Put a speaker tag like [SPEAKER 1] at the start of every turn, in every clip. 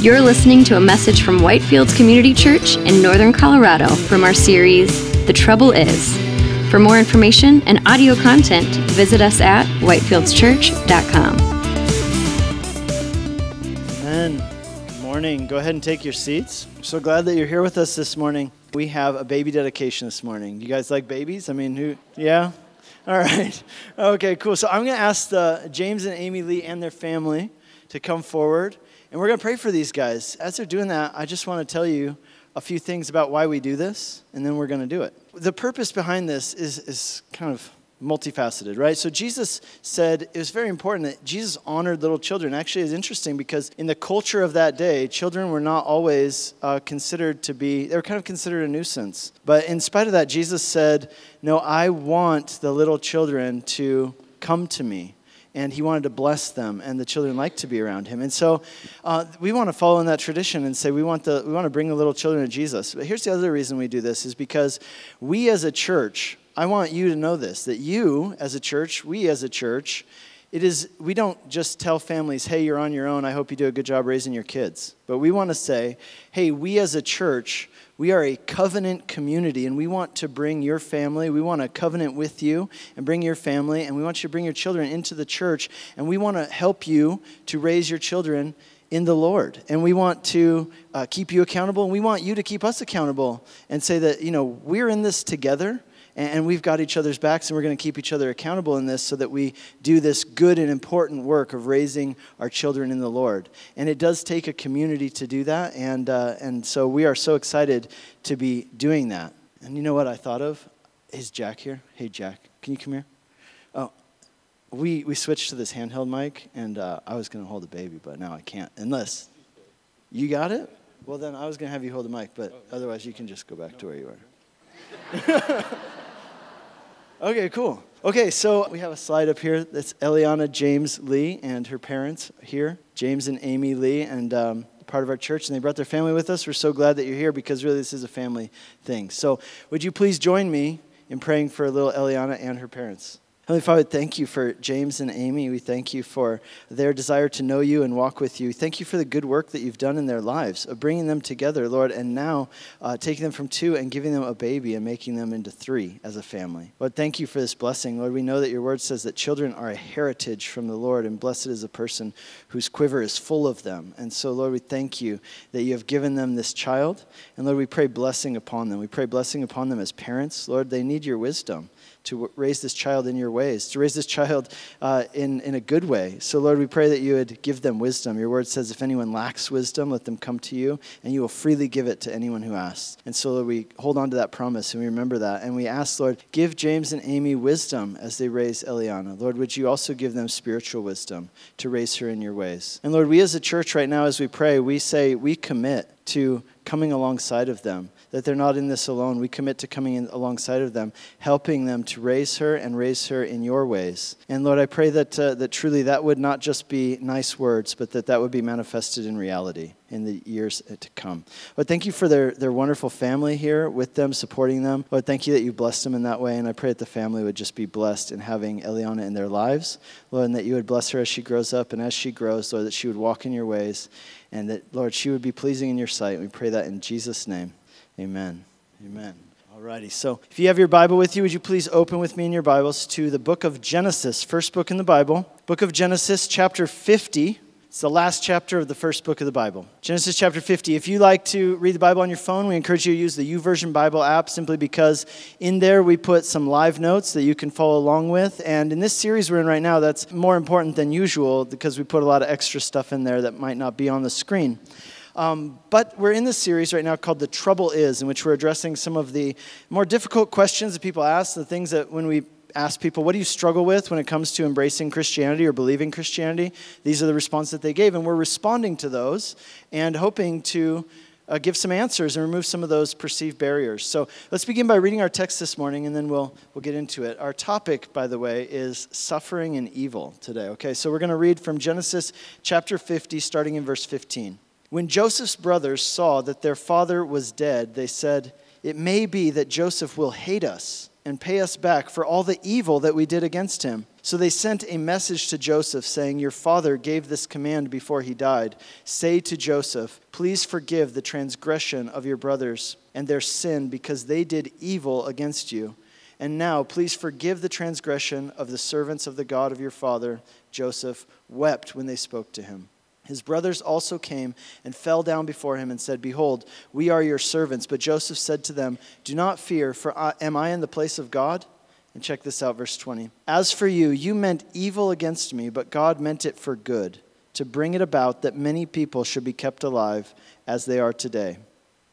[SPEAKER 1] You're listening to a message from Whitefields Community Church in Northern Colorado from our series, The Trouble Is. For more information and audio content, visit us at whitefieldschurch.com.
[SPEAKER 2] Amen. Good morning. Go ahead and take your seats. So glad that you're here with us this morning. We have a baby dedication this morning. You guys like babies? I mean, who? Yeah? All right. Okay, cool. So I'm going to ask the, James and Amy Lee and their family to come forward, and we're going to pray for these guys. As they're doing that, I just want to tell you a few things about why we do this, and then we're going to do it. The purpose behind this is, is kind of multifaceted, right? So Jesus said it was very important that Jesus honored little children. Actually, it's interesting because in the culture of that day, children were not always uh, considered to be, they were kind of considered a nuisance. But in spite of that, Jesus said, No, I want the little children to come to me and he wanted to bless them, and the children liked to be around him. And so uh, we want to follow in that tradition and say we want, the, we want to bring the little children to Jesus. But here's the other reason we do this is because we as a church, I want you to know this, that you as a church, we as a church, it is we don't just tell families hey you're on your own i hope you do a good job raising your kids but we want to say hey we as a church we are a covenant community, and we want to bring your family, we want to covenant with you and bring your family, and we want you to bring your children into the church, and we want to help you to raise your children in the Lord. And we want to uh, keep you accountable, and we want you to keep us accountable and say that, you know, we're in this together and we've got each other's backs and we're going to keep each other accountable in this so that we do this good and important work of raising our children in the lord. And it does take a community to do that and, uh, and so we are so excited to be doing that. And you know what i thought of? Is jack here? Hey jack can you come here? Oh we, we switched to this handheld mic and uh, i was going to hold the baby but now i can't unless you got it? Well then i was going to have you hold the mic but otherwise you can just go back to where you are Okay, cool. Okay, so we have a slide up here that's Eliana James Lee and her parents here, James and Amy Lee, and um, part of our church, and they brought their family with us. We're so glad that you're here because really this is a family thing. So, would you please join me in praying for little Eliana and her parents? Heavenly Father, thank you for James and Amy. We thank you for their desire to know you and walk with you. Thank you for the good work that you've done in their lives of bringing them together, Lord, and now uh, taking them from two and giving them a baby and making them into three as a family. Lord, thank you for this blessing. Lord, we know that your word says that children are a heritage from the Lord, and blessed is a person whose quiver is full of them. And so, Lord, we thank you that you have given them this child. And Lord, we pray blessing upon them. We pray blessing upon them as parents. Lord, they need your wisdom to raise this child in your ways, to raise this child uh, in, in a good way. So, Lord, we pray that you would give them wisdom. Your word says, if anyone lacks wisdom, let them come to you, and you will freely give it to anyone who asks. And so, Lord, we hold on to that promise and we remember that. And we ask, Lord, give James and Amy wisdom as they raise Eliana. Lord, would you also give them spiritual wisdom to raise her in your ways? And Lord, we as a church right now, as we pray, we say, we commit to coming alongside of them that they're not in this alone. We commit to coming in alongside of them, helping them to raise her and raise her in your ways. And Lord, I pray that, uh, that truly that would not just be nice words, but that that would be manifested in reality in the years to come. Lord, thank you for their, their wonderful family here with them, supporting them. Lord, thank you that you blessed them in that way. And I pray that the family would just be blessed in having Eliana in their lives. Lord, and that you would bless her as she grows up and as she grows, Lord, that she would walk in your ways and that, Lord, she would be pleasing in your sight. We pray that in Jesus' name. Amen. Amen. Alrighty, so if you have your Bible with you, would you please open with me in your Bibles to the book of Genesis, first book in the Bible, book of Genesis, chapter 50. It's the last chapter of the first book of the Bible. Genesis chapter 50. If you like to read the Bible on your phone, we encourage you to use the YouVersion Bible app simply because in there we put some live notes that you can follow along with. And in this series we're in right now, that's more important than usual because we put a lot of extra stuff in there that might not be on the screen. Um, but we're in this series right now called The Trouble Is, in which we're addressing some of the more difficult questions that people ask, the things that when we ask people, What do you struggle with when it comes to embracing Christianity or believing Christianity? These are the responses that they gave. And we're responding to those and hoping to uh, give some answers and remove some of those perceived barriers. So let's begin by reading our text this morning and then we'll, we'll get into it. Our topic, by the way, is suffering and evil today. Okay, so we're going to read from Genesis chapter 50, starting in verse 15. When Joseph's brothers saw that their father was dead, they said, It may be that Joseph will hate us and pay us back for all the evil that we did against him. So they sent a message to Joseph saying, Your father gave this command before he died. Say to Joseph, Please forgive the transgression of your brothers and their sin because they did evil against you. And now, please forgive the transgression of the servants of the God of your father. Joseph wept when they spoke to him. His brothers also came and fell down before him and said, Behold, we are your servants. But Joseph said to them, Do not fear, for I, am I in the place of God? And check this out, verse 20. As for you, you meant evil against me, but God meant it for good, to bring it about that many people should be kept alive as they are today.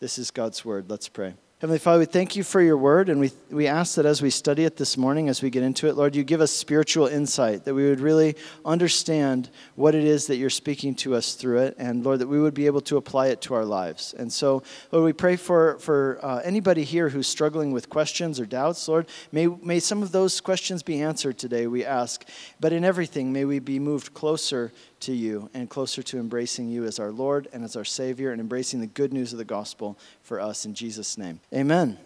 [SPEAKER 2] This is God's word. Let's pray. Heavenly Father, we thank you for your word, and we, we ask that as we study it this morning, as we get into it, Lord, you give us spiritual insight, that we would really understand what it is that you're speaking to us through it, and Lord, that we would be able to apply it to our lives. And so, Lord, we pray for, for uh, anybody here who's struggling with questions or doubts, Lord, may, may some of those questions be answered today, we ask. But in everything, may we be moved closer to you and closer to embracing you as our Lord and as our Savior and embracing the good news of the gospel for us in Jesus' name. Amen.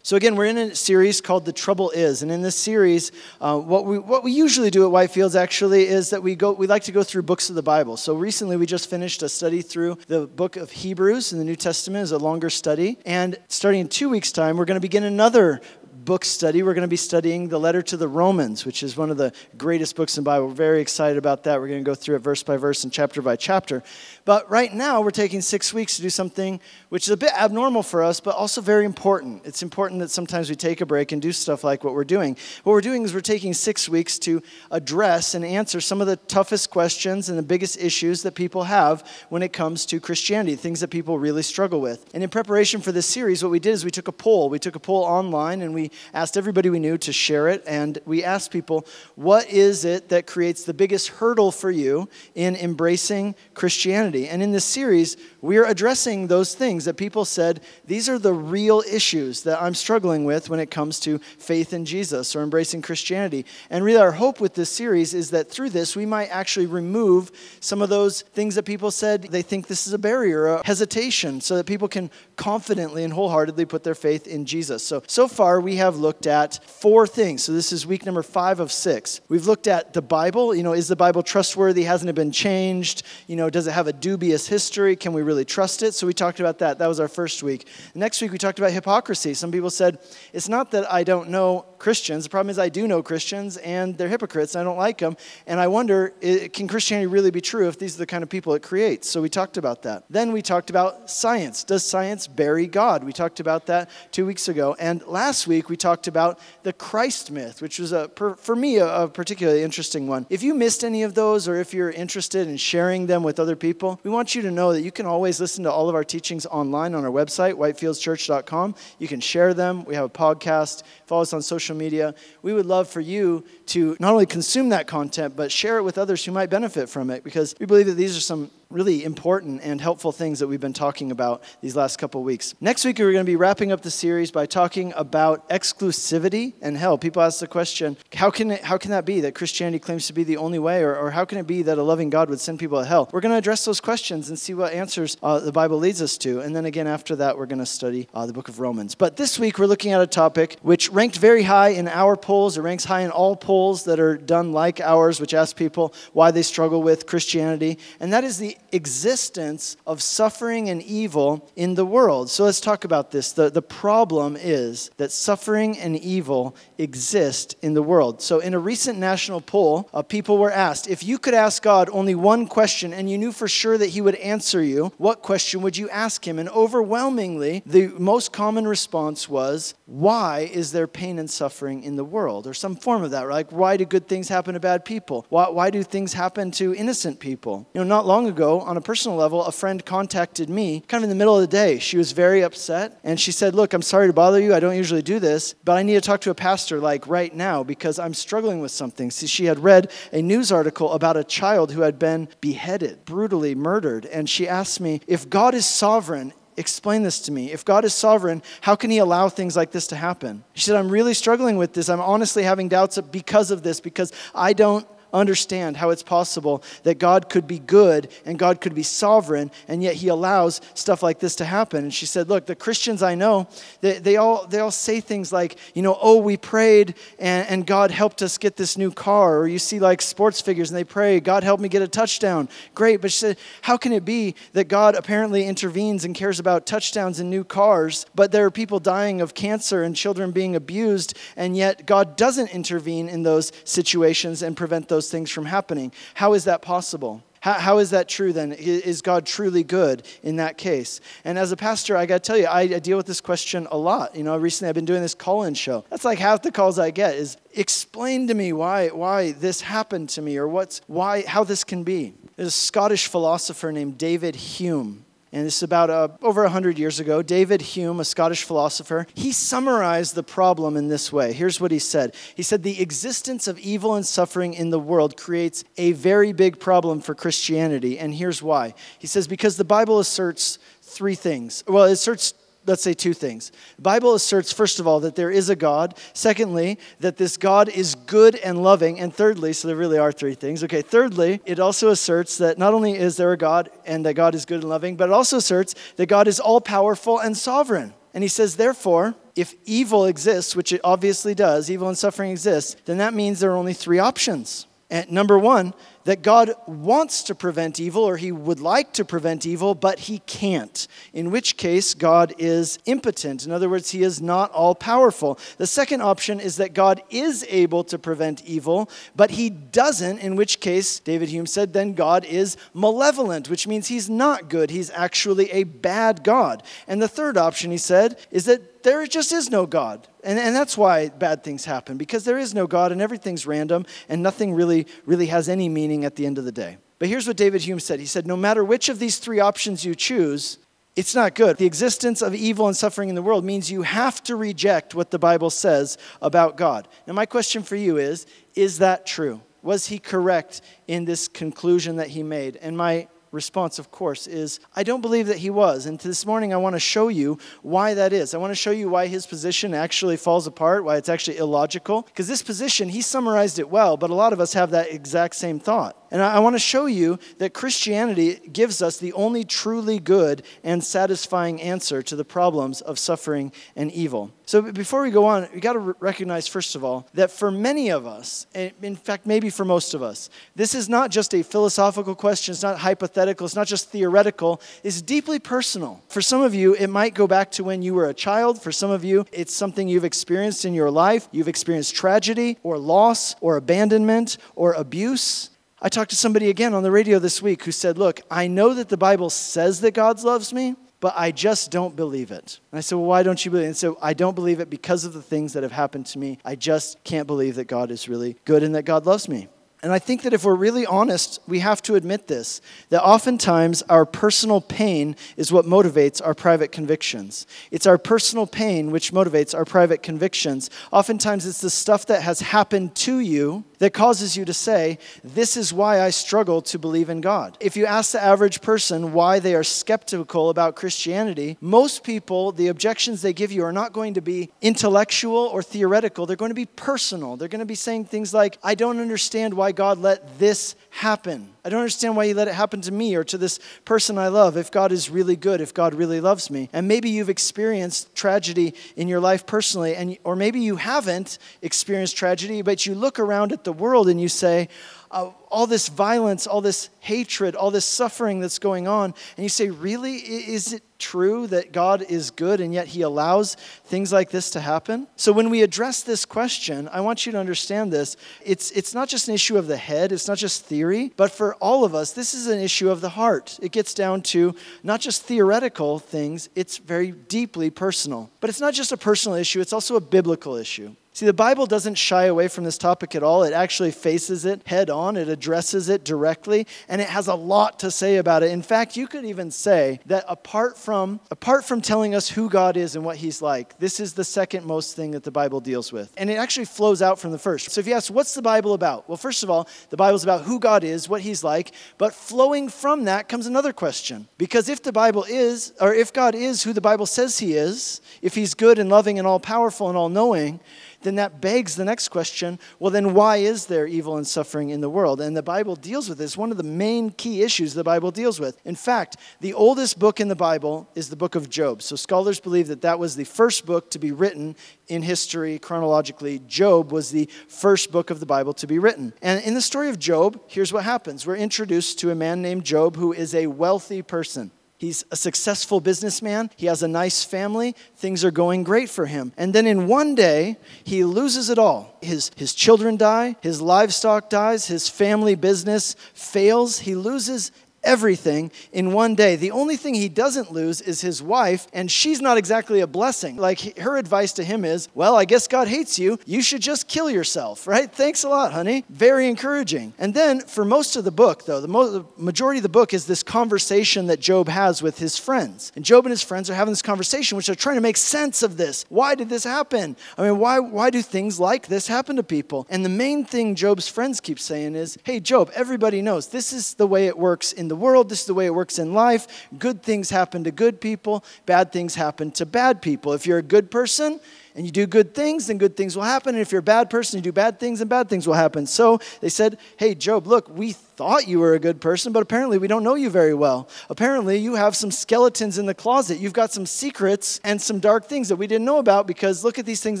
[SPEAKER 2] So, again, we're in a series called The Trouble Is. And in this series, uh, what, we, what we usually do at Whitefields actually is that we, go, we like to go through books of the Bible. So, recently we just finished a study through the book of Hebrews in the New Testament, is a longer study. And starting in two weeks' time, we're going to begin another book study. We're going to be studying the letter to the Romans, which is one of the greatest books in the Bible. We're very excited about that. We're going to go through it verse by verse and chapter by chapter. But right now, we're taking six weeks to do something which is a bit abnormal for us, but also very important. It's important that sometimes we take a break and do stuff like what we're doing. What we're doing is we're taking six weeks to address and answer some of the toughest questions and the biggest issues that people have when it comes to Christianity, things that people really struggle with. And in preparation for this series, what we did is we took a poll. We took a poll online and we asked everybody we knew to share it. And we asked people, what is it that creates the biggest hurdle for you in embracing Christianity? And in this series, we're addressing those things that people said, these are the real issues that I'm struggling with when it comes to faith in Jesus or embracing Christianity. And really, our hope with this series is that through this, we might actually remove some of those things that people said they think this is a barrier, a hesitation, so that people can confidently and wholeheartedly put their faith in Jesus. So, so far, we have looked at four things. So, this is week number five of six. We've looked at the Bible. You know, is the Bible trustworthy? Hasn't it been changed? You know, does it have a dubious history? Can we really trust it? So, we talked about that. That was our first week. Next week, we talked about hypocrisy. Some people said, it's not that I don't know Christians. The problem is, I do know Christians, and they're hypocrites, and I don't like them. And I wonder, can Christianity really be true if these are the kind of people it creates? So, we talked about that. Then we talked about science. Does science bury God? We talked about that two weeks ago. And last week, we talked about the Christ myth, which was, a, for me, a, a particularly interesting one. If you missed any of those, or if you're interested in sharing them with other people, we want you to know that you can always listen to all of our teachings online on our website, whitefieldschurch.com. You can share them. We have a podcast. Follow us on social media. We would love for you to not only consume that content, but share it with others who might benefit from it because we believe that these are some really important and helpful things that we've been talking about these last couple weeks. Next week, we're going to be wrapping up the series by talking about exclusivity and hell. People ask the question, how can, it, how can that be that Christianity claims to be the only way? Or, or how can it be that a loving God would send people to hell? We're going to address those questions and see what answers uh, the Bible leads us to. And then again, after that, we're going to study uh, the book of Romans. But this week, we're looking at a topic which ranked very high in our polls. It ranks high in all polls that are done like ours, which ask people why they struggle with Christianity. And that is the existence of suffering and evil in the world. So let's talk about this. The, the problem is that suffering and evil exist in the world. So in a recent national poll, uh, people were asked if you could ask God only one question and you knew for sure that He would answer you, what question would you ask Him? And overwhelmingly, the most common response was, Why is there pain and suffering in the world? Or some form of that. Like, why do good things happen to bad people? Why, why do things happen to innocent people? You know, not long ago, on a personal level, a friend contacted me kind of in the middle of the day. She was very upset and she said, Look, I'm sorry to bother you. I don't usually do this, but I need to talk to a pastor like right now because I'm struggling with something. See, she had read a news article about a child who had been beheaded, brutally murdered. And she asked me, If God is sovereign, explain this to me. If God is sovereign, how can He allow things like this to happen? She said, I'm really struggling with this. I'm honestly having doubts because of this, because I don't understand how it's possible that God could be good and God could be sovereign, and yet He allows stuff like this to happen. And she said, Look, the Christians I know, they, they, all, they all say things like, you know, oh, we prayed and, and God helped us get this new car. Or you see like sports figures and they pray, God help me get a touchdown. Great. But she said, how can it be that God apparently intervenes and cares about touchdowns and new cars, but there are people dying of cancer and children being abused, and yet God doesn't intervene in those situations and prevent those things from happening? How is that possible? How, how is that true then? Is God truly good in that case? And as a pastor, I got to tell you, I, I deal with this question a lot. You know, recently I've been doing this call in show. That's like half the calls I get is explain to me why, why this happened to me or what's, why, how this can be. There's a Scottish philosopher named David Hume and this is about uh, over 100 years ago. David Hume, a Scottish philosopher, he summarized the problem in this way. Here's what he said He said, The existence of evil and suffering in the world creates a very big problem for Christianity. And here's why. He says, Because the Bible asserts three things. Well, it asserts let's say two things. The Bible asserts, first of all, that there is a God. Secondly, that this God is good and loving. And thirdly, so there really are three things. Okay, thirdly, it also asserts that not only is there a God and that God is good and loving, but it also asserts that God is all powerful and sovereign. And he says, therefore, if evil exists, which it obviously does, evil and suffering exists, then that means there are only three options. And number one, that God wants to prevent evil or he would like to prevent evil, but he can't, in which case God is impotent. In other words, he is not all powerful. The second option is that God is able to prevent evil, but he doesn't, in which case, David Hume said, then God is malevolent, which means he's not good. He's actually a bad God. And the third option, he said, is that there just is no God. And, and that's why bad things happen, because there is no God and everything's random and nothing really, really has any meaning meaning at the end of the day. But here's what David Hume said He said, No matter which of these three options you choose, it's not good. The existence of evil and suffering in the world means you have to reject what the Bible says about God. Now, my question for you is Is that true? Was he correct in this conclusion that he made? And my response, of course, is I don't believe that he was. And this morning, I want to show you why that is. I want to show you why his position actually falls apart, why it's actually illogical. Because this position, he summarized it well, but a lot of us have that exact same thought. And I, want to show you that Christianity gives us the only truly good and satisfying answer to the problems of suffering and evil. So before we go on, we got to recognize, first of all, that for many of us, in fact, maybe for most of us, this is not just a philosophical question, it's not hypothetical, it's not just theoretical, it's deeply personal. For some of you, it might go back to when you were a child. For some of you, it's something you've experienced in your life. You've experienced tragedy or loss or abandonment or abuse. I talked to somebody again on the radio this week who said, Look, I know that the Bible says that God loves me, but I just don't believe it. And I said, Well, why don't you believe it? And so I don't believe it because of the things that have happened to me. I just can't believe that God is really good and that God loves me. And I think that if we're really honest, we have to admit this that oftentimes our personal pain is what motivates our private convictions. It's our personal pain which motivates our private convictions. Oftentimes it's the stuff that has happened to you that causes you to say, This is why I struggle to believe in God. If you ask the average person why they are skeptical about Christianity, most people, the objections they give you are not going to be intellectual or theoretical. They're going to be personal. They're going to be saying things like, I don't understand why God let this happen. I don't understand why He let it happen to me or to this person I love if God is really good, if God really loves me. And maybe you've experienced tragedy in your life personally, and, or maybe you haven't experienced tragedy, but you look around at the world and you say, uh, all this violence, all this hatred, all this suffering that's going on, and you say, Really? Is it true that God is good and yet He allows things like this to happen? So, when we address this question, I want you to understand this. It's, it's not just an issue of the head, it's not just theory, but for all of us, this is an issue of the heart. It gets down to not just theoretical things, it's very deeply personal. But it's not just a personal issue, it's also a biblical issue. See, the Bible doesn't shy away from this topic at all. It actually faces it head on, it addresses it directly, and it has a lot to say about it. In fact, you could even say that apart from, apart from telling us who God is and what He's like, this is the second most thing that the Bible deals with. And it actually flows out from the first. So if you ask, what's the Bible about? Well, first of all, the Bible's about who God is, what He's like, but flowing from that comes another question. Because if the Bible is, or if God is who the Bible says He is, if He's good and loving and all powerful and all knowing, then that begs the next question well, then why is there evil and suffering in the world? And the Bible deals with this. One of the main key issues the Bible deals with. In fact, the oldest book in the Bible is the book of Job. So scholars believe that that was the first book to be written in history chronologically. Job was the first book of the Bible to be written. And in the story of Job, here's what happens we're introduced to a man named Job who is a wealthy person. He's a successful businessman. He has a nice family. Things are going great for him. And then in one day, he loses it all. His, his children die, his livestock dies, his family business fails. He loses everything in one day. The only thing he doesn't lose is his wife, and she's not exactly a blessing. Like her advice to him is, Well, I guess God hates you. You should just kill yourself, right? Thanks a lot, honey. Very encouraging. And then for most of the book, though, the, mo- the majority of the book is this conversation that Job has with his friends. And Job and his friends are having this conversation, which they're trying to make sense of this. Why did this happen? I mean, why, why do things like this happen to people? And the main thing Job's friends keep saying is, Hey, Job, everybody knows this is the way it works in the world. This is the way it works in life. Good things happen to good people, bad things happen to bad people. If you're a good person, and you do good things, then good things will happen. And if you're a bad person, you do bad things, and bad things will happen. So they said, Hey, Job, look, we thought you were a good person, but apparently we don't know you very well. Apparently, you have some skeletons in the closet. You've got some secrets and some dark things that we didn't know about because look at these things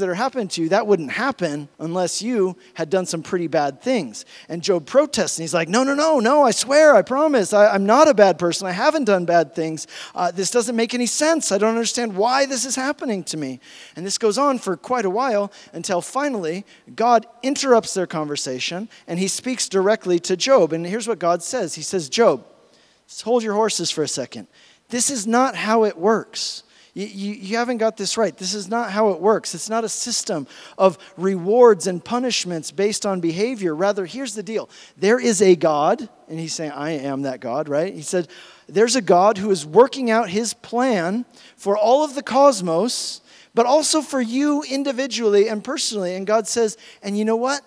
[SPEAKER 2] that are happening to you. That wouldn't happen unless you had done some pretty bad things. And Job protests, and he's like, No, no, no, no, I swear, I promise, I, am not a bad person. I haven't done bad things. Uh, this doesn't make any sense. I don't understand why this is happening to me. And this goes on for quite a while until finally God interrupts their conversation and he speaks directly to Job. And here's what God says He says, Job, hold your horses for a second. This is not how it works. You, you, you, haven't got this right. This is not how it works. It's not a system of rewards and punishments based on behavior. Rather, here's the deal there is a God, and he's saying, I am that God, right? He said, There's a God who is working out his plan for all of the cosmos, but also for you individually and personally. And God says, And you know what?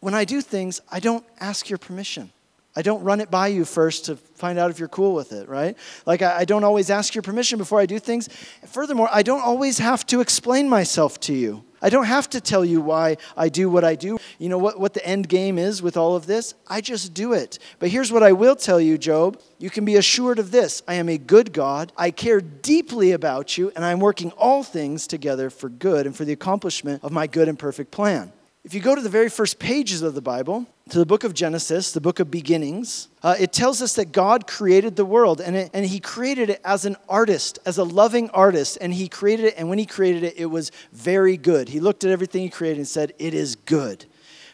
[SPEAKER 2] When I do things, I don't ask your permission. I don't run it by you first to find out if you're cool with it, right? Like, I, I, don't always ask your permission before I do things. Furthermore, I don't always have to explain myself to you. I don't have to tell you why I do what I do. You know what, what the end game is with all of this? I just do it. But here's what I will tell you, Job. You can be assured of this I am a good God. I care deeply about you, and I'm working all things together for good and for the accomplishment of my good and perfect plan. If you go to the very first pages of the Bible, to the book of Genesis, the book of beginnings, uh, it tells us that God created the world and, it, and He created it as an artist, as a loving artist. And He created it, and when He created it, it was very good. He looked at everything He created and said, It is good.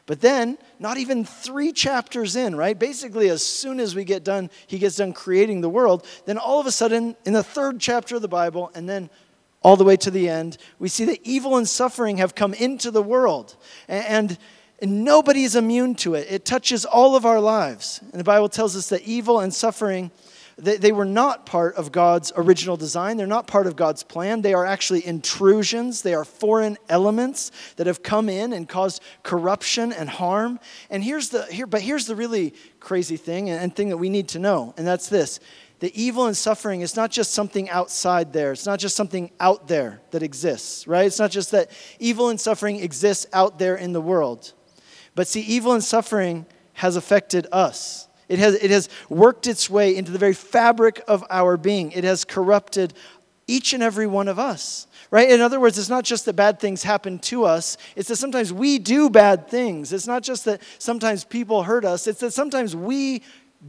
[SPEAKER 2] But then, not even three chapters in, right? Basically, as soon as we get done, He gets done creating the world, then all of a sudden, in the third chapter of the Bible, and then all the way to the end, we see that evil and suffering have come into the world. And, and nobody is immune to it. It touches all of our lives. And the Bible tells us that evil and suffering, they, they were not part of God's original design. They're not part of God's plan. They are actually intrusions. They are foreign elements that have come in and caused corruption and harm. And here's the, here, but here's the really crazy thing and, and thing that we need to know, and that's this the evil and suffering is not just something outside there. It's not just something out there that exists, right? It's not just that evil and suffering exists out there in the world. But see, evil and suffering has affected us. It has, it has worked its way into the very fabric of our being. It has corrupted each and every one of us, right? In other words, it's not just that bad things happen to us, it's that sometimes we do bad things. It's not just that sometimes people hurt us, it's that sometimes we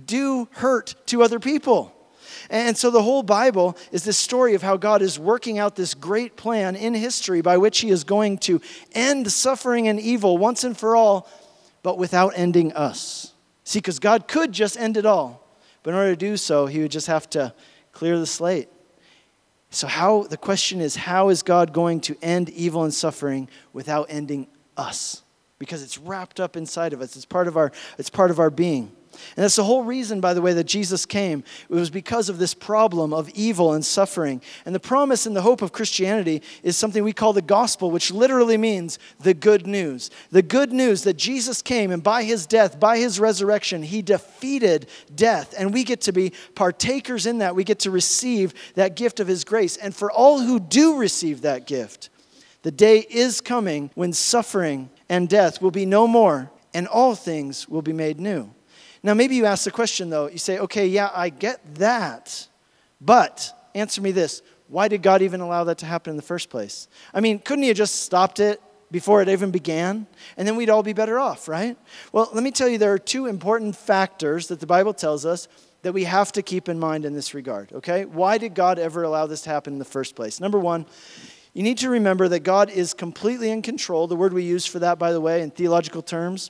[SPEAKER 2] do hurt to other people. And so the whole Bible is this story of how God is working out this great plan in history by which He is going to end suffering and evil once and for all, but without ending us. See, because God could just end it all, but in order to do so, He would just have to clear the slate. So, how the question is, how is God going to end evil and suffering without ending us? Because it's wrapped up inside of us. It's part of our, it's part of our being. And that's the whole reason, by the way, that Jesus came. It was because of this problem of evil and suffering. And the promise and the hope of Christianity is something we call the gospel, which literally means the good news. The good news that Jesus came and by his death, by his resurrection, he defeated death. And we get to be partakers in that. We get to receive that gift of his grace. And for all who do receive that gift, The day is coming when suffering and death will be no more, and all things will be made new. Now, maybe you ask the question, though. You say, okay, yeah, I get that. But answer me this why did God even allow that to happen in the first place? I mean, couldn't He have just stopped it before it even began? And then we'd all be better off, right? Well, let me tell you, there are two important factors that the Bible tells us that we have to keep in mind in this regard, okay? Why did God ever allow this to happen in the first place? Number one, you need to remember that God is completely in control. The word we use for that, by the way, in theological terms,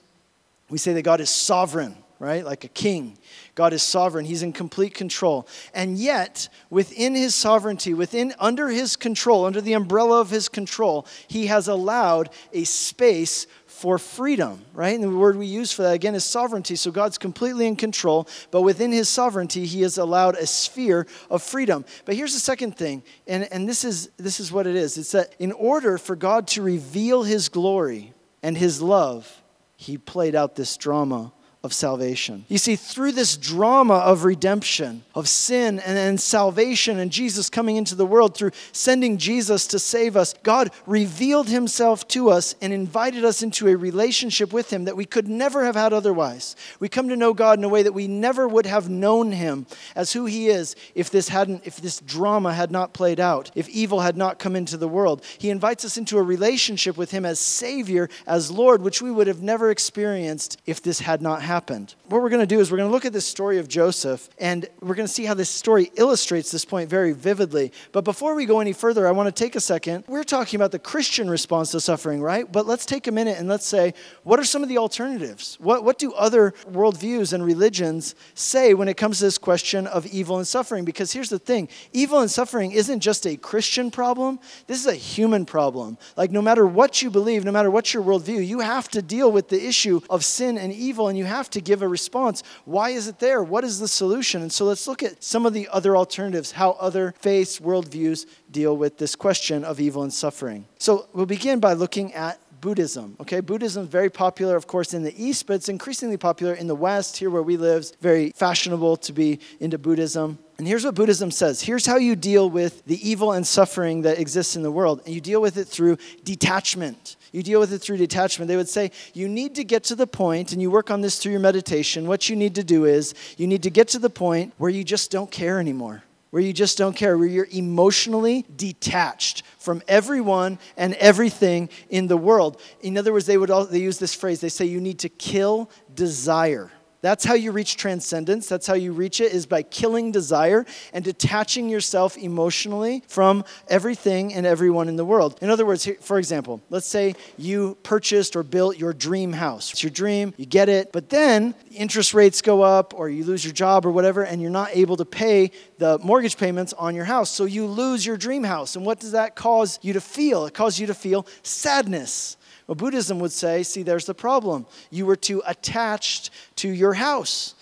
[SPEAKER 2] we say that God is sovereign, right? Like a king. God is sovereign. He's in complete control. And yet, within his sovereignty, within under his control, under the umbrella of his control, he has allowed a space for freedom, right? And the word we use for that again is sovereignty. So God's completely in control, but within his sovereignty, he has allowed a sphere of freedom. But here's the second thing, and, and this, is, this is what it is it's that in order for God to reveal his glory and his love, he played out this drama of salvation. You see, through this drama of redemption, of sin and, and salvation, and Jesus coming into the world, through sending Jesus to save us, God revealed himself to us and invited us into a relationship with him that we could never have had otherwise. We come to know God in a way that we never would have known him as who he is if this hadn't if this drama had not played out, if evil had not come into the world. He invites us into a relationship with him as savior, as Lord, which we would have never experienced if this had not happened happened. What we're going to do is we're going to look at this story of Joseph, and we're going to see how this story illustrates this point very vividly. But before we go any further, I want to take a second. We're talking about the Christian response to suffering, right? But let's take a minute and let's say, what are some of the alternatives? What, what do other worldviews and religions say when it comes to this question of evil and suffering? Because here's the thing evil and suffering isn't just a Christian problem, this is a human problem. Like, no matter what you believe, no matter what your worldview, you have to deal with the issue of sin and evil, and you have to give a response. Why is it there? What is the solution? And so let's look at some of the other alternatives, how other faiths, worldviews deal with this question of evil and suffering. So we'll begin by looking at Buddhism. Okay, Buddhism is very popular, of course, in the East, but it's increasingly popular in the West, here where we live. Very fashionable to be into Buddhism. And here's what Buddhism says here's how you deal with the evil and suffering that exists in the world. And you deal with it through detachment. You deal with it through detachment. They would say, you need to get to the point, and you work on this through your meditation. What you need to do is, you need to get to the point where you just don't care anymore where you just don't care, where you're emotionally detached from everyone and everything in the world. In other words, they would all, they use this phrase. They say you need to kill desire. That's how you reach transcendence. That's how you reach it is by killing desire and detaching yourself emotionally from everything and everyone in the world. In other words, for example, let's say you purchased or built your dream house. It's your dream, you get it, but then interest rates go up or you lose your job or whatever and you're not able to pay the mortgage payments on your house. So you lose your dream house. And what does that cause you to feel? It causes you to feel sadness. Well, Buddhism would say, see, there's the problem. You were too attached to your house.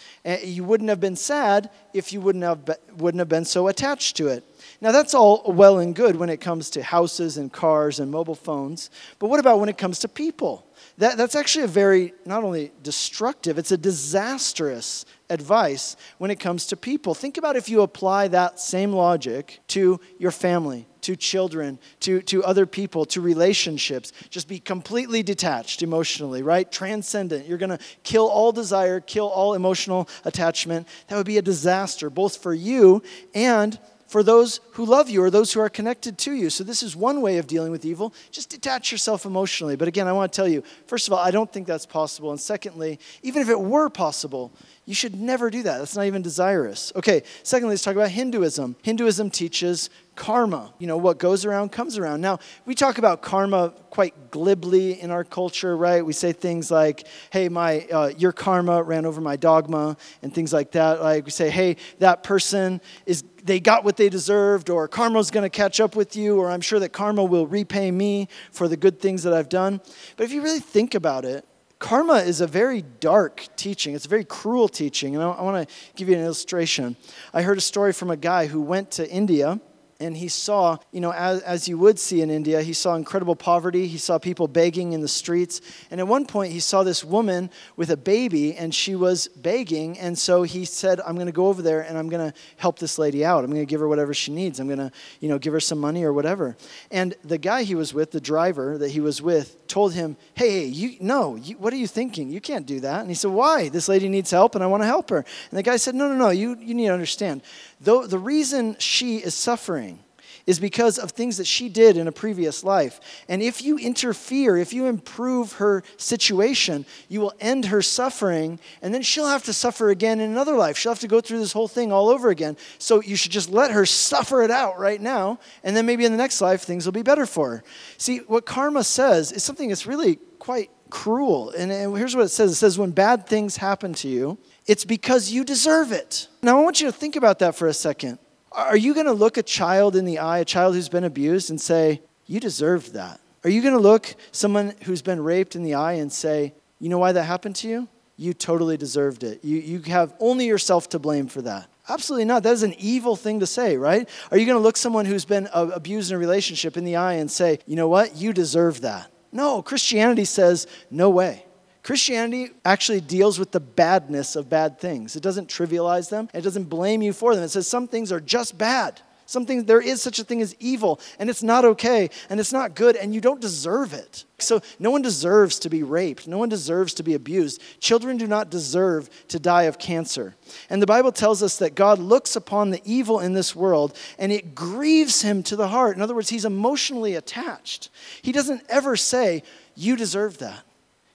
[SPEAKER 2] You wouldn't have been sad if you wouldn't have, wouldn't have been so attached to it. Now, that's all well and good when it comes to houses and cars and mobile phones. But what about when it comes to people? That, that's actually a very, not only destructive, it's a disastrous advice when it comes to people. Think about if you apply that same logic to your family, to children, to, to other people, to relationships. Just be completely detached emotionally, right? Transcendent. You're going to kill all desire, kill all emotional attachment. That would be a disaster, both for you and for those who love you or those who are connected to you. So, this is one way of dealing with evil. Just detach yourself emotionally. But again, I want to tell you first of all, I don't think that's possible. And secondly, even if it were possible, you should never do that. That's not even desirous. Okay, secondly, let's talk about Hinduism. Hinduism teaches karma. You know, what goes around comes around. Now, we talk about karma quite glibly in our culture, right? We say things like, hey, my, uh, your karma ran over my dogma, and things like that. Like we say, hey, that person is, they got what they deserved, or karma's going to catch up with you, or I'm sure that karma will repay me for the good things that I've done. But if you really think about it, karma is a very dark teaching. It's a very cruel teaching. And I, I want to give you an illustration. I heard a story from a guy who went to India and he saw, you know, as, as you would see in India, he saw incredible poverty. He saw people begging in the streets. And at one point, he saw this woman with a baby, and she was begging. And so he said, I'm going to go over there and I'm going to help this lady out. I'm going to give her whatever she needs. I'm going to, you know, give her some money or whatever. And the guy he was with, the driver that he was with, told him, Hey, you, no, you, what are you thinking? You can't do that. And he said, Why? This lady needs help, and I want to help her. And the guy said, No, no, no, you, you need to understand. Though the reason she is suffering is because of things that she did in a previous life. And if you interfere, if you improve her situation, you will end her suffering, and then she'll have to suffer again in another life. She'll have to go through this whole thing all over again. So you should just let her suffer it out right now, and then maybe in the next life, things will be better for her. See, what karma says is something that's really quite cruel. And here's what it says it says, when bad things happen to you, it's because you deserve it. Now, I want you to think about that for a second. Are you going to look a child in the eye, a child who's been abused, and say, You deserved that? Are you going to look someone who's been raped in the eye and say, You know why that happened to you? You totally deserved it. You, you have only yourself to blame for that. Absolutely not. That is an evil thing to say, right? Are you going to look someone who's been uh, abused in a relationship in the eye and say, You know what? You deserve that? No, Christianity says, No way. Christianity actually deals with the badness of bad things. It doesn't trivialize them, it doesn't blame you for them. It says some things are just bad. Some things, there is such a thing as evil, and it's not okay, and it's not good, and you don't deserve it. So, no one deserves to be raped. No one deserves to be abused. Children do not deserve to die of cancer. And the Bible tells us that God looks upon the evil in this world, and it grieves him to the heart. In other words, he's emotionally attached. He doesn't ever say, You deserve that.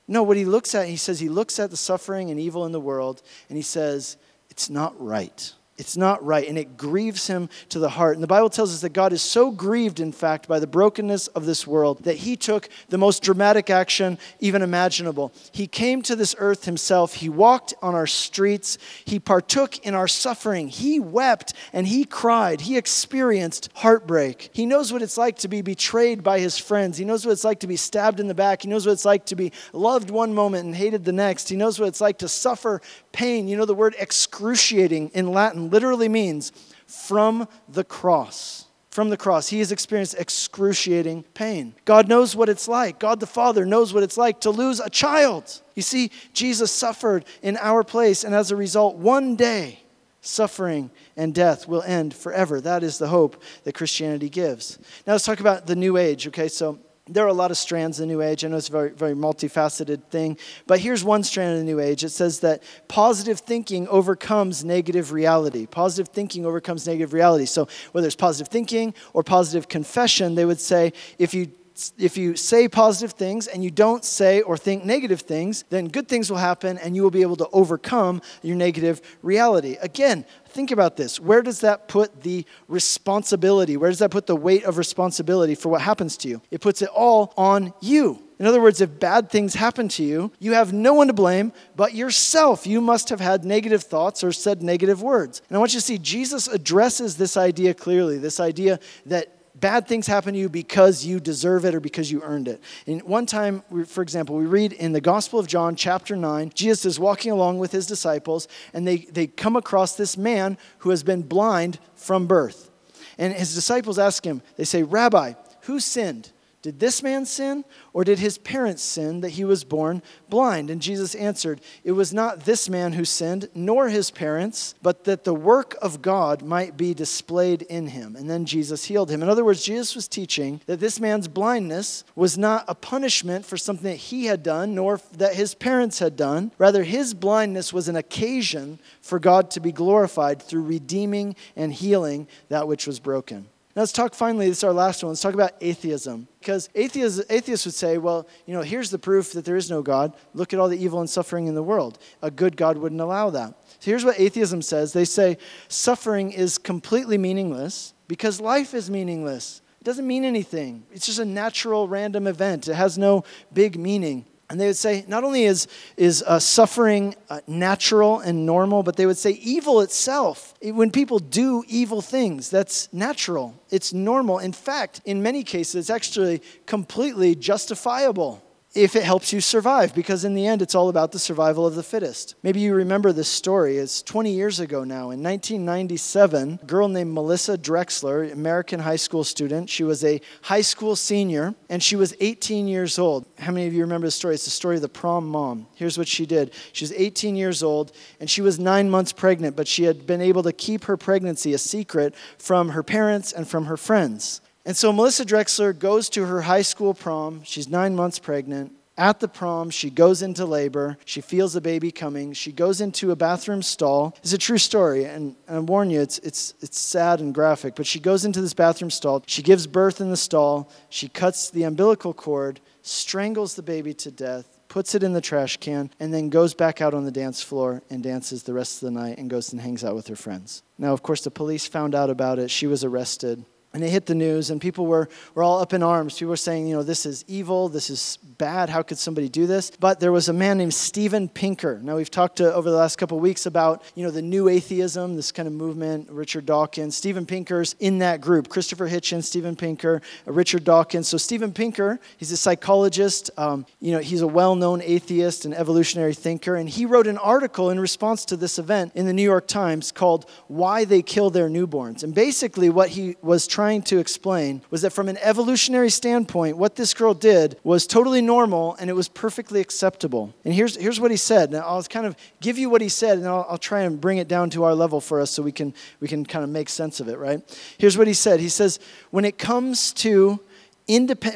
[SPEAKER 2] No, what he looks at, he says he looks at the suffering and evil in the world and he says, it's not right. It's not right, and it grieves him to the heart. And the Bible tells us that God is so grieved, in fact, by the brokenness of this world that he took the most dramatic action even imaginable. He came to this earth himself, he walked on our streets, he partook in our suffering, he wept and he cried, he experienced heartbreak. He knows what it's like to be betrayed by his friends, he knows what it's like to be stabbed in the back, he knows what it's like to be loved one moment and hated the next, he knows what it's like to suffer pain. You know, the word excruciating in Latin literally means from the cross. From the cross, he has experienced excruciating pain. God knows what it's like. God the Father knows what it's like to lose a child. You see, Jesus suffered in our place, and as a result, one day, suffering and death will end forever. That is the hope that Christianity gives. Now let's talk about the new age, okay? So there are a lot of strands in the New Age. I know it's a very, very multifaceted thing. But here's one strand of the New Age. It says that positive thinking overcomes negative reality. Positive thinking overcomes negative reality. So whether it's positive thinking or positive confession, they would say if you if you say positive things and you don't say or think negative things, then good things will happen and you will be able to overcome your negative reality. Again, think about this. Where does that put the responsibility? Where does that put the weight of responsibility for what happens to you? It puts it all on you. In other words, if bad things happen to you, you have no one to blame but yourself. You must have had negative thoughts or said negative words. And I want you to see Jesus addresses this idea clearly this idea that bad things happen to you because you deserve it or because you earned it. And one time, for example, we read in the Gospel of John, chapter 9, Jesus is walking along with his disciples, and they, they come across this man who has been blind from birth. And his disciples ask him, they say, Rabbi, who sinned? Did this man sin, or did his parents sin that he was born blind? And Jesus answered, It was not this man who sinned, nor his parents, but that the work of God might be displayed in him. And then Jesus healed him. In other words, Jesus was teaching that this man's blindness was not a punishment for something that he had done, nor that his parents had done. Rather, his blindness was an occasion for God to be glorified through redeeming and healing that which was broken. Now let's talk finally, this is our last one. Let's talk about atheism. Because atheists, atheists would say, well, you know, here's the proof that there is no God. Look at all the evil and suffering in the world. A good God wouldn't allow that. So here's what atheism says they say suffering is completely meaningless because life is meaningless. It doesn't mean anything, it's just a natural, random event, it has no big meaning. And they would say not only is, is uh, suffering uh, natural and normal, but they would say evil itself, when people do evil things, that's natural, it's normal. In fact, in many cases, it's actually completely justifiable. If it helps you survive, because in the end, it's all about the survival of the fittest. Maybe you remember this story. It's 20 years ago now. In 1997, a girl named Melissa Drexler, American high school student, she was a high school senior, and she was 18 years old. How many of you remember the story? It's the story of the prom mom. Here's what she did she was 18 years old, and she was nine months pregnant, but she had been able to keep her pregnancy a secret from her parents and from her friends. And so Melissa Drexler goes to her high school prom. She's nine months pregnant. At the prom, she goes into labor. She feels a baby coming. She goes into a bathroom stall. It's a true story, and, and I warn you, it's, it's, it's sad and graphic. But she goes into this bathroom stall. She gives birth in the stall. She cuts the umbilical cord, strangles the baby to death, puts it in the trash can, and then goes back out on the dance floor and dances the rest of the night and goes and hangs out with her friends. Now, of course, the police found out about it. She was arrested and it hit the news and people were, were all up in arms. People were saying you know this is evil this is bad how could somebody do this? But there was a man named steven pinker. Now we've talked to, over the last couple of weeks about you know the new atheism this kind of movement richard dawkins steven pinker's in that group christopher hitchens steven pinker richard dawkins. So steven pinker he's a psychologist um, you know he's a well-known atheist and evolutionary thinker and he wrote an article in response to this event in the new york times called why they kill their newborns. And basically what he was trying to explain was that from an evolutionary standpoint, what this girl did was totally normal and it was perfectly acceptable. And here's, here's what he said. Now, I'll kind of give you what he said, and I'll, I'll try and bring it down to our level for us so we can, we can kind of make sense of it, right? Here's what he said He says, when it comes to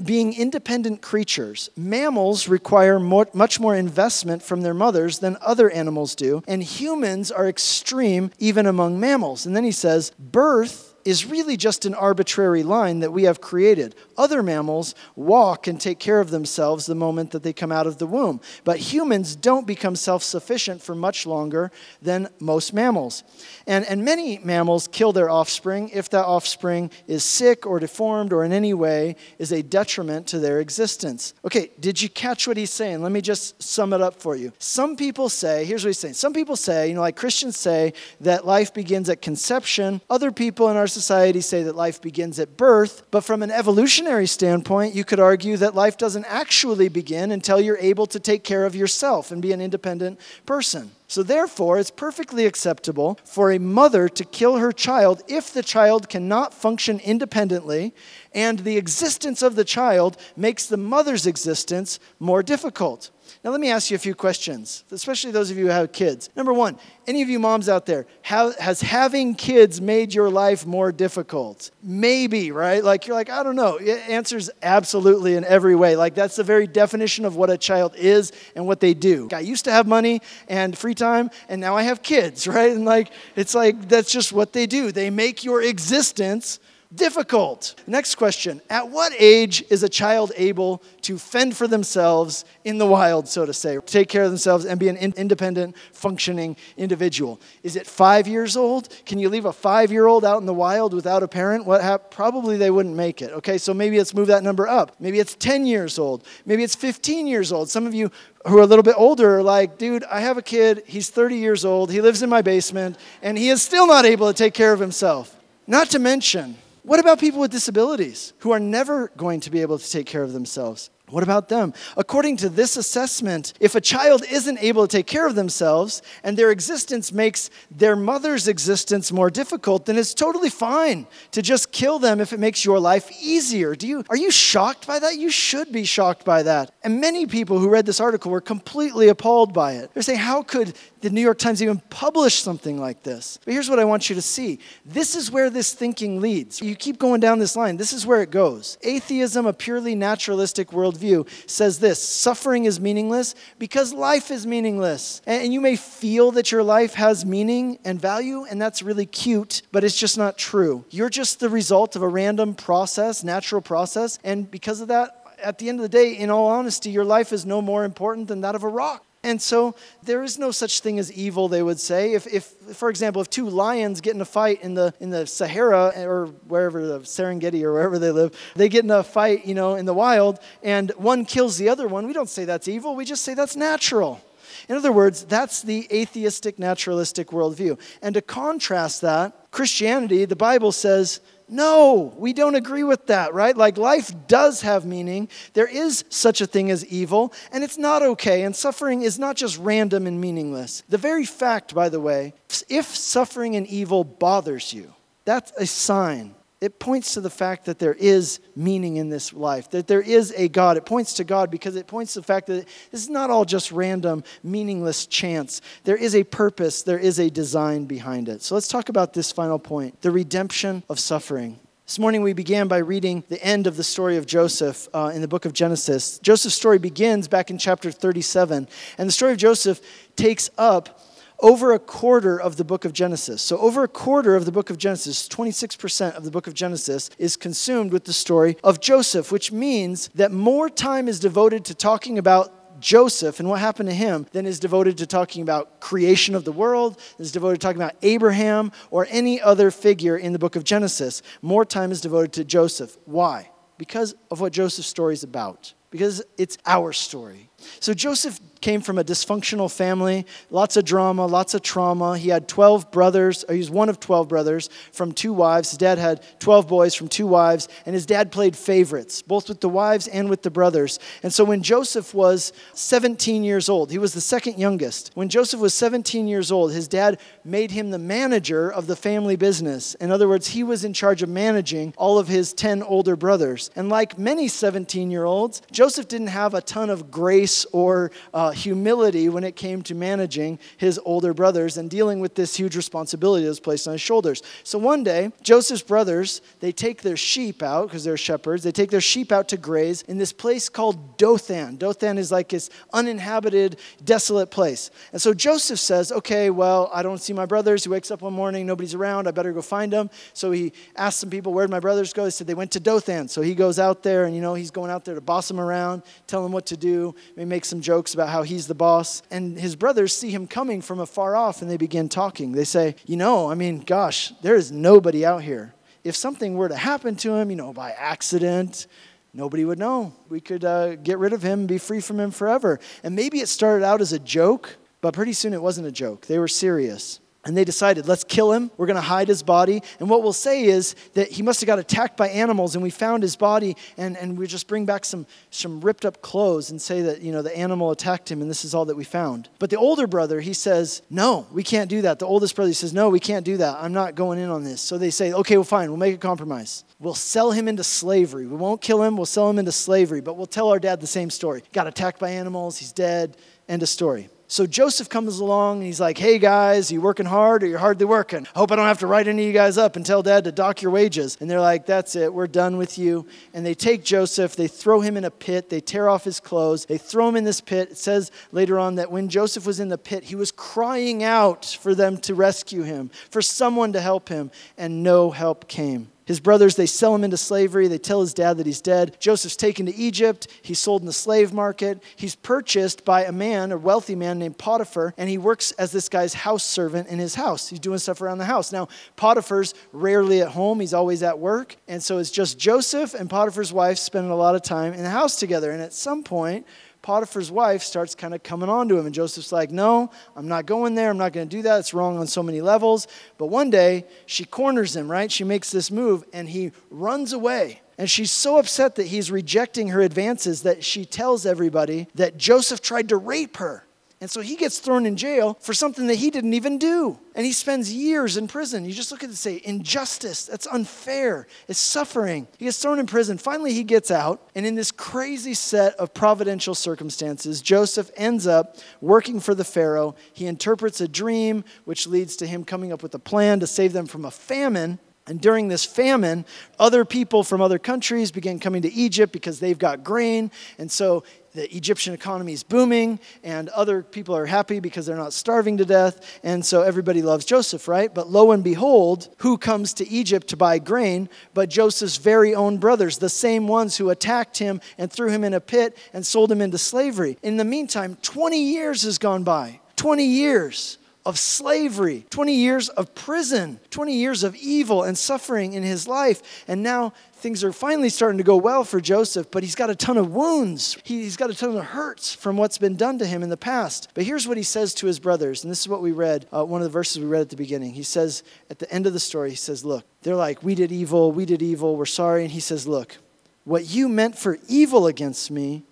[SPEAKER 2] being independent creatures, mammals require more, much more investment from their mothers than other animals do, and humans are extreme even among mammals. And then he says, birth is really just an arbitrary line that we have created. Other mammals walk and take care of themselves the moment that they come out of the womb. But humans don't become self sufficient for much longer than most mammals. And, and many mammals kill their offspring if that offspring is sick or deformed or in any way is a detriment to their existence. Okay, did you catch what he's saying? Let me just sum it up for you. Some people say, here's what he's saying. Some people say, you know, like Christians say, that life begins at conception. Other people in our society say that life begins at birth, but from an evolutionary standpoint, you could argue that life doesn't actually begin until you're able to take care of yourself and be an independent person. So, therefore, it's perfectly acceptable for a mother to kill her child if the child cannot function independently and the existence of the child makes the mother's existence more difficult. Now, let me ask you a few questions, especially those of you who have kids. Number one, any of you moms out there, has having kids made your life more difficult? Maybe, right? Like, you're like, I don't know. It answers absolutely in every way. Like, that's the very definition of what a child is and what they do. I used to have money and free time, and now I have kids, right? And like, it's like, that's just what they do. They make your existence difficult. Next question At what age is a child able to fend for themselves in the wild, so to say, take care of themselves and be an independent, functioning individual? Is it five years old? Can you leave a five year old out in the wild without a parent? What hap- Probably they wouldn't make it. Okay, so maybe let's move that number up. Maybe it's 10 years old. Maybe it's 15 years old. Some of you who are a little bit older are like, dude, I have a kid. He's 30 years old. He lives in my basement, and he is still not able to take care of himself. Not to mention, what about people with disabilities who are never going to be able to take care of themselves? What about them? According to this assessment, if a child isn't able to take care of themselves and their existence makes their mother's existence more difficult, then it's totally fine to just kill them if it makes your life easier. Do you are you shocked by that? You should be shocked by that. And many people who read this article were completely appalled by it. They're saying, "How could the New York Times even published something like this?" But here's what I want you to see. This is where this thinking leads. You keep going down this line. This is where it goes. Atheism, a purely naturalistic worldview says this suffering is meaningless because life is meaningless. And you may feel that your life has meaning and value, and that's really cute, but it's just not true. You're just the result of a random process, natural process, and because of that, at the end of the day, in all honesty, your life is no more important than that of a rock. And so there is no such thing as evil, they would say. If, if, for example, if two lions get in a fight in the, in the Sahara or wherever, the Serengeti or wherever they live, they get in a fight, you know, in the wild, and one kills the other one, we don't say that's evil, we just say that's natural. In other words, that's the atheistic, naturalistic worldview. And to contrast that, Christianity, the Bible says, No, we don't agree with that, right? Like life does have meaning. There is such a thing as evil, and it's not okay. And suffering is not just random and meaningless. The very fact, by the way, if suffering and evil bothers you, that's a sign it points to the fact that there is meaning in this life, that there is a God. It points to God because it points to the fact that this is not all just random, meaningless chance. There is a purpose, there is a design behind it. So let's talk about this final point the redemption of suffering. This morning we began by reading the end of the story of Joseph uh, in the book of Genesis. Joseph's story begins back in chapter 37, and the story of Joseph takes up over a quarter of the book of Genesis. So, over a quarter of the book of Genesis, 26% of the book of Genesis, is consumed with the story of Joseph, which means that more time is devoted to talking about Joseph and what happened to him than is devoted to talking about creation of the world, is devoted to talking about Abraham or any other figure in the book of Genesis. More time is devoted to Joseph. Why? Because of what Joseph's story is about. Because it's our story. So Joseph came from a dysfunctional family, lots of drama, lots of trauma. He had 12 brothers, he was one of 12 brothers from two wives. His dad had 12 boys from two wives, and his dad played favorites, both with the wives and with the brothers. And so when Joseph was 17 years old, he was the second youngest. When Joseph was 17 years old, his dad made him the manager of the family business. In other words, he was in charge of managing all of his 10 older brothers. And like many 17 year olds, Joseph didn't have a ton of grace grace or uh, humility when it came to managing his older brothers and dealing with this huge responsibility that was placed on his shoulders. So one day, Joseph's brothers, they take their sheep out, because they're shepherds, they take their sheep out to graze in this place called Dothan. Dothan is like this uninhabited, desolate place. And so Joseph says, okay, well, I don't see my brothers. He wakes up one morning, nobody's around, I better go find them. So he asks some people, where'd my brothers go? They said they went to Dothan. So he goes out there and, you know, he's going out there to boss them around, tell them what to do, maybe make some jokes about how he's the boss. And his brothers see him coming from afar off and they begin talking. They say, You know, I mean, gosh, there is nobody out here. If something were to happen to him, you know, by accident, nobody would know. We could uh, get rid of him and be free from him forever. And maybe it started out as a joke, but pretty soon it wasn't a joke. They were serious. And they decided, let's kill him. We're going to hide his body. And what we'll say is that he must have got attacked by animals, and we found his body, and, and we just bring back some, some ripped up clothes and say that, you know, the animal attacked him, and this is all that we found. But the older brother, he says, no, we can't do that. The oldest brother, he says, no, we can't do that. I'm not going in on this. So they say, okay, well, fine, we'll make a compromise. We'll sell him into slavery. We won't kill him, we'll sell him into slavery, but we'll tell our dad the same story. Got attacked by animals, he's dead, end of story. So Joseph comes along and he's like, Hey guys, you working hard or you're hardly working? Hope I don't have to write any of you guys up and tell dad to dock your wages. And they're like, That's it, we're done with you. And they take Joseph, they throw him in a pit, they tear off his clothes, they throw him in this pit. It says later on that when Joseph was in the pit, he was crying out for them to rescue him, for someone to help him, and no help came. His brothers, they sell him into slavery. They tell his dad that he's dead. Joseph's taken to Egypt. He's sold in the slave market. He's purchased by a man, a wealthy man named Potiphar, and he works as this guy's house servant in his house. He's doing stuff around the house. Now, Potiphar's rarely at home, he's always at work. And so it's just Joseph and Potiphar's wife spending a lot of time in the house together. And at some point, Potiphar's wife starts kind of coming on to him. And Joseph's like, No, I'm not going there. I'm not going to do that. It's wrong on so many levels. But one day, she corners him, right? She makes this move, and he runs away. And she's so upset that he's rejecting her advances that she tells everybody that Joseph tried to rape her. And so he gets thrown in jail for something that he didn't even do. And he spends years in prison. You just look at it and say, injustice, that's unfair, it's suffering. He gets thrown in prison. Finally, he gets out. And in this crazy set of providential circumstances, Joseph ends up working for the Pharaoh. He interprets a dream, which leads to him coming up with a plan to save them from a famine. And during this famine, other people from other countries began coming to Egypt because they've got grain. And so the Egyptian economy is booming, and other people are happy because they're not starving to death, and so everybody loves Joseph, right? But lo and behold, who comes to Egypt to buy grain but Joseph's very own brothers, the same ones who attacked him and threw him in a pit and sold him into slavery? In the meantime, 20 years has gone by. 20 years of slavery, 20 years of prison, 20 years of evil and suffering in his life. And now things are finally starting to go well for Joseph, but he's got a ton of wounds. He's got a ton of hurts from what's been done to him in the past. But here's what he says to his brothers, and this is what we read, uh, one of the verses we read at the beginning. He says, at the end of the story, he says, Look, they're like, We did evil, we did evil, we're sorry. And he says, Look, what you meant for evil against me,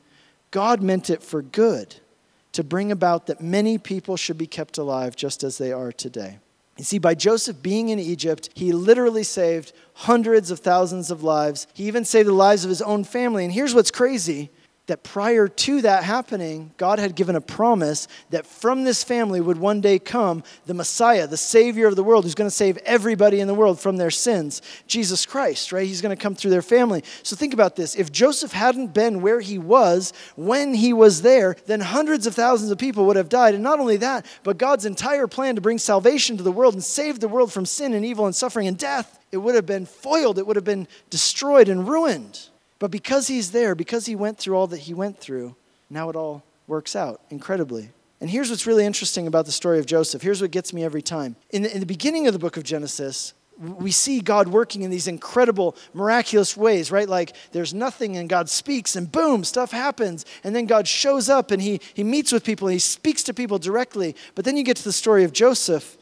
[SPEAKER 2] God meant it for good to bring about that many people should be kept alive just as they are today. You see, by Joseph being in Egypt, he literally saved hundreds of thousands of lives. He even saved the lives of his own family. And here's what's crazy that prior to that happening, God had given a promise that from this family would one day come the Messiah, the Savior of the world, who's going to save everybody in the world from their sins. Jesus Christ, right? He's going to come through their family. So think about this. If Joseph hadn't been where he was when he was there, then hundreds of thousands of people would have died. And not only that, but God's entire plan to bring salvation to the world and save the world from sin and evil and suffering and death, it would have been foiled, it would have been destroyed and ruined. But because he's there, because he went through all that he went through, now it all works out incredibly. And here's what's really interesting about the story of Joseph. Here's what gets me every time. In the, in the beginning of the book of Genesis, we see God working in these incredible, miraculous ways, right? Like there's nothing and God speaks and boom, stuff happens. And then God shows up and he, he meets with people and he speaks to people directly. But then you get to the story of Joseph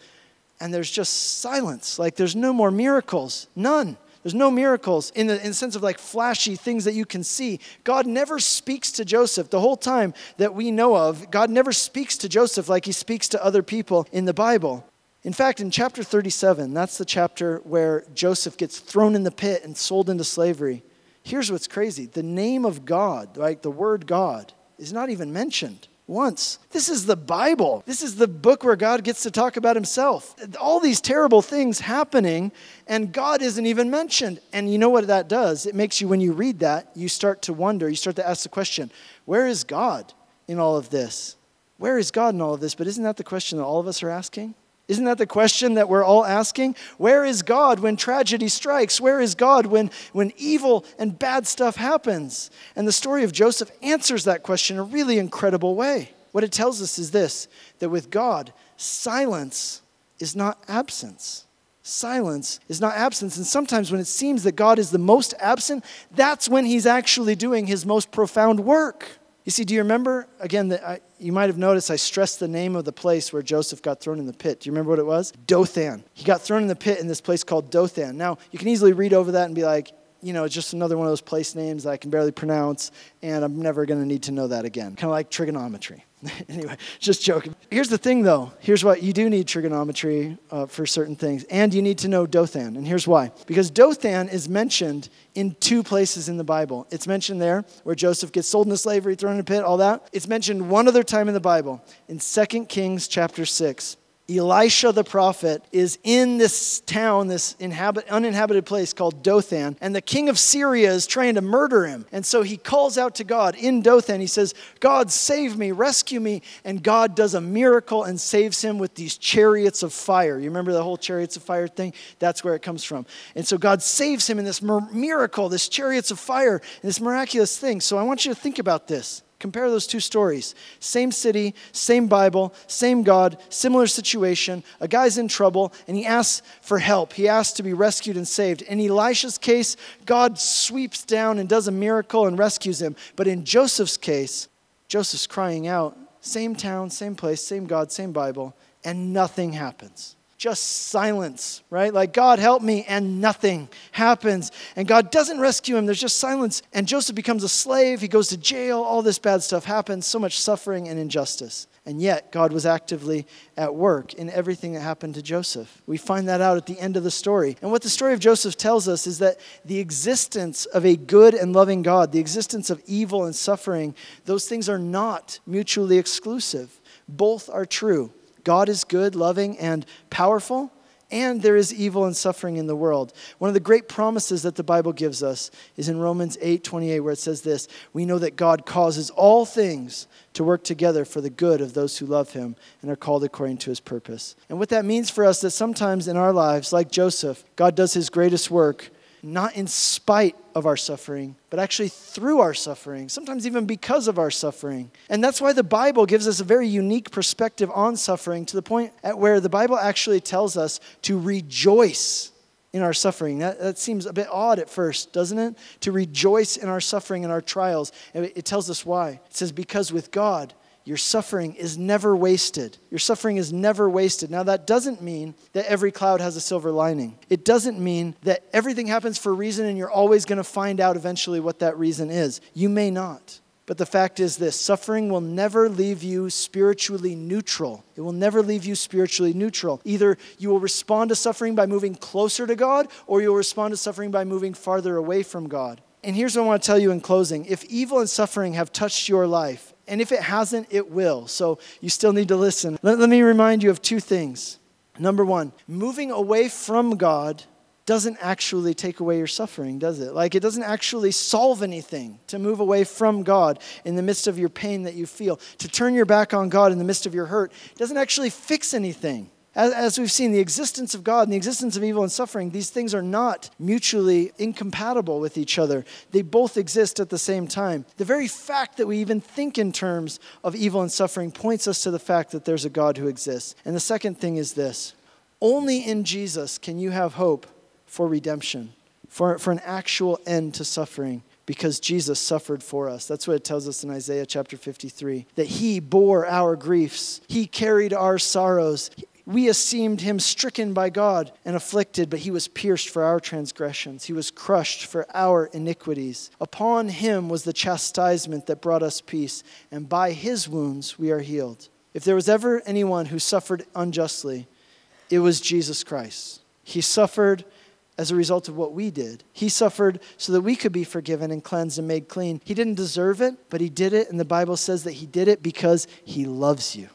[SPEAKER 2] and there's just silence. Like there's no more miracles, none. There's no miracles in the, in the sense of like flashy things that you can see. God never speaks to Joseph the whole time that we know of. God never speaks to Joseph like he speaks to other people in the Bible. In fact, in chapter 37, that's the chapter where Joseph gets thrown in the pit and sold into slavery. Here's what's crazy the name of God, right, the word God, is not even mentioned once. This is the Bible. This is the book where God gets to talk about himself. All these terrible things happening, and God isn't even mentioned. And you know what that does? It makes you, when you read that, you start to wonder, you start to ask the question where is God in all of this? Where is God in all of this? But isn't that the question that all of us are asking? Isn't that the question that we're all asking? Where is God when tragedy strikes? Where is God when, when evil and bad stuff happens? And the story of Joseph answers that question in a really incredible way. What it tells us is this that with God, silence is not absence. Silence is not absence. And sometimes when it seems that God is the most absent, that's when he's actually doing his most profound work. You see, do you remember, again, that I, you might have noticed I stressed the name of the place where Joseph got thrown in the pit. Do you remember what it was? Dothan. He got thrown in the pit in this place called Dothan. Now, you can easily read over that and be like, you know, it's just another one of those place names that I can barely pronounce, and I'm never going to need to know that again. Kind of like trigonometry. anyway, just joking. Here's the thing, though. Here's what you do need trigonometry uh, for certain things, and you need to know Dothan. And here's why. Because Dothan is mentioned in two places in the Bible. It's mentioned there where Joseph gets sold into slavery, thrown in a pit, all that. It's mentioned one other time in the Bible, in 2 Kings chapter 6. Elisha the prophet is in this town, this inhabit, uninhabited place called Dothan, and the king of Syria is trying to murder him. And so he calls out to God in Dothan. He says, God, save me, rescue me. And God does a miracle and saves him with these chariots of fire. You remember the whole chariots of fire thing? That's where it comes from. And so God saves him in this miracle, this chariots of fire, this miraculous thing. So I want you to think about this. Compare those two stories. Same city, same Bible, same God, similar situation. A guy's in trouble and he asks for help. He asks to be rescued and saved. In Elisha's case, God sweeps down and does a miracle and rescues him. But in Joseph's case, Joseph's crying out, same town, same place, same God, same Bible, and nothing happens just silence, right? Like, God help me, and nothing happens. And God doesn't rescue him, there's just silence. And Joseph becomes a slave, he goes to jail, all this bad stuff happens, so much suffering and injustice. And yet, God was actively at work in everything that happened to Joseph. We find that out at the end of the story. And what the story of Joseph tells us is that the existence of a good and loving God, the existence of evil and suffering, those things are not mutually exclusive. Both are true. God is good, loving, and powerful, and there is evil and suffering in the world. One of the great promises that the Bible gives us is in Romans 8 28, where it says this We know that God causes all things to work together for the good of those who love him and are called according to his purpose. And what that means for us is that sometimes in our lives, like Joseph, God does his greatest work not in spite of our suffering, but actually through our suffering, sometimes even because of our suffering. And that's why the Bible gives us a very unique perspective on suffering to the point at where the Bible actually tells us to rejoice in our suffering. That, that seems a bit odd at first, doesn't it? To rejoice in our suffering and our trials. It, it tells us why. It says, Because with God, your suffering is never wasted. Your suffering is never wasted. Now, that doesn't mean that every cloud has a silver lining. It doesn't mean that everything happens for a reason and you're always going to find out eventually what that reason is. You may not. But the fact is this suffering will never leave you spiritually neutral. It will never leave you spiritually neutral. Either you will respond to suffering by moving closer to God, or you'll respond to suffering by moving farther away from God. And here's what I want to tell you in closing if evil and suffering have touched your life, and if it hasn't, it will. So you still need to listen. Let, let me remind you of two things. Number one, moving away from God doesn't actually take away your suffering, does it? Like, it doesn't actually solve anything to move away from God in the midst of your pain that you feel. To turn your back on God in the midst of your hurt doesn't actually fix anything. As, as we've seen, the existence of God and the existence of evil and suffering, these things are not mutually incompatible with each other. They both exist at the same time. The very fact that we even think in terms of evil and suffering points us to the fact that there's a God who exists. And the second thing is this only in Jesus can you have hope for redemption, for, for an actual end to suffering because Jesus suffered for us. That's what it tells us in Isaiah chapter 53 that he bore our griefs, he carried our sorrows. We esteemed him stricken by God and afflicted, but he was pierced for our transgressions. He was crushed for our iniquities. Upon him was the chastisement that brought us peace, and by his wounds we are healed. If there was ever anyone who suffered unjustly, it was Jesus Christ. He suffered as a result of what we did. He suffered so that we could be forgiven and cleansed and made clean. He didn't deserve it, but he did it, and the Bible says that he did it because he loves you.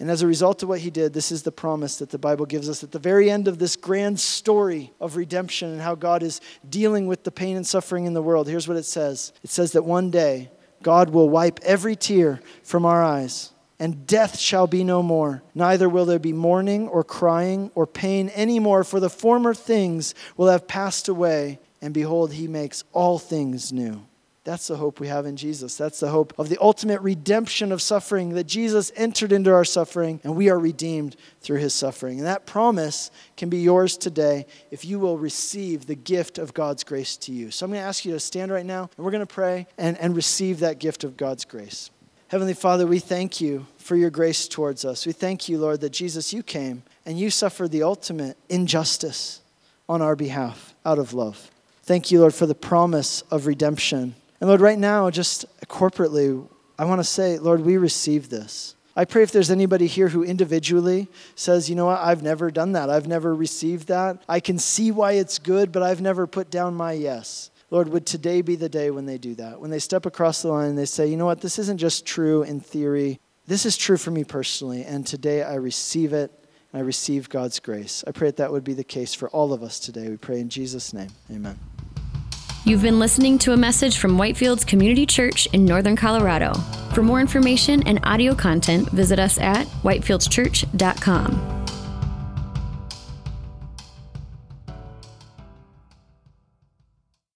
[SPEAKER 2] And as a result of what he did, this is the promise that the Bible gives us at the very end of this grand story of redemption and how God is dealing with the pain and suffering in the world. Here's what it says it says that one day God will wipe every tear from our eyes, and death shall be no more. Neither will there be mourning or crying or pain anymore, for the former things will have passed away. And behold, he makes all things new. That's the hope we have in Jesus. That's the hope of the ultimate redemption of suffering, that Jesus entered into our suffering and we are redeemed through his suffering. And that promise can be yours today if you will receive the gift of God's grace to you. So I'm going to ask you to stand right now and we're going to pray and, and receive that gift of God's grace. Heavenly Father, we thank you for your grace towards us. We thank you, Lord, that Jesus, you came and you suffered the ultimate injustice on our behalf out of love. Thank you, Lord, for the promise of redemption and Lord, right now, just corporately, I want to say, Lord, we receive this. I pray if there's anybody here who individually says, you know what, I've never done that. I've never received that. I can see why it's good, but I've never put down my yes. Lord, would today be the day when they do that? When they step across the line and they say, you know what, this isn't just true in theory. This is true for me personally, and today I receive it and I receive God's grace. I pray that that would be the case for all of us today. We pray in Jesus' name. Amen.
[SPEAKER 1] You've been listening to a message from Whitefields Community Church in Northern Colorado. For more information and audio content, visit us at whitefieldschurch.com.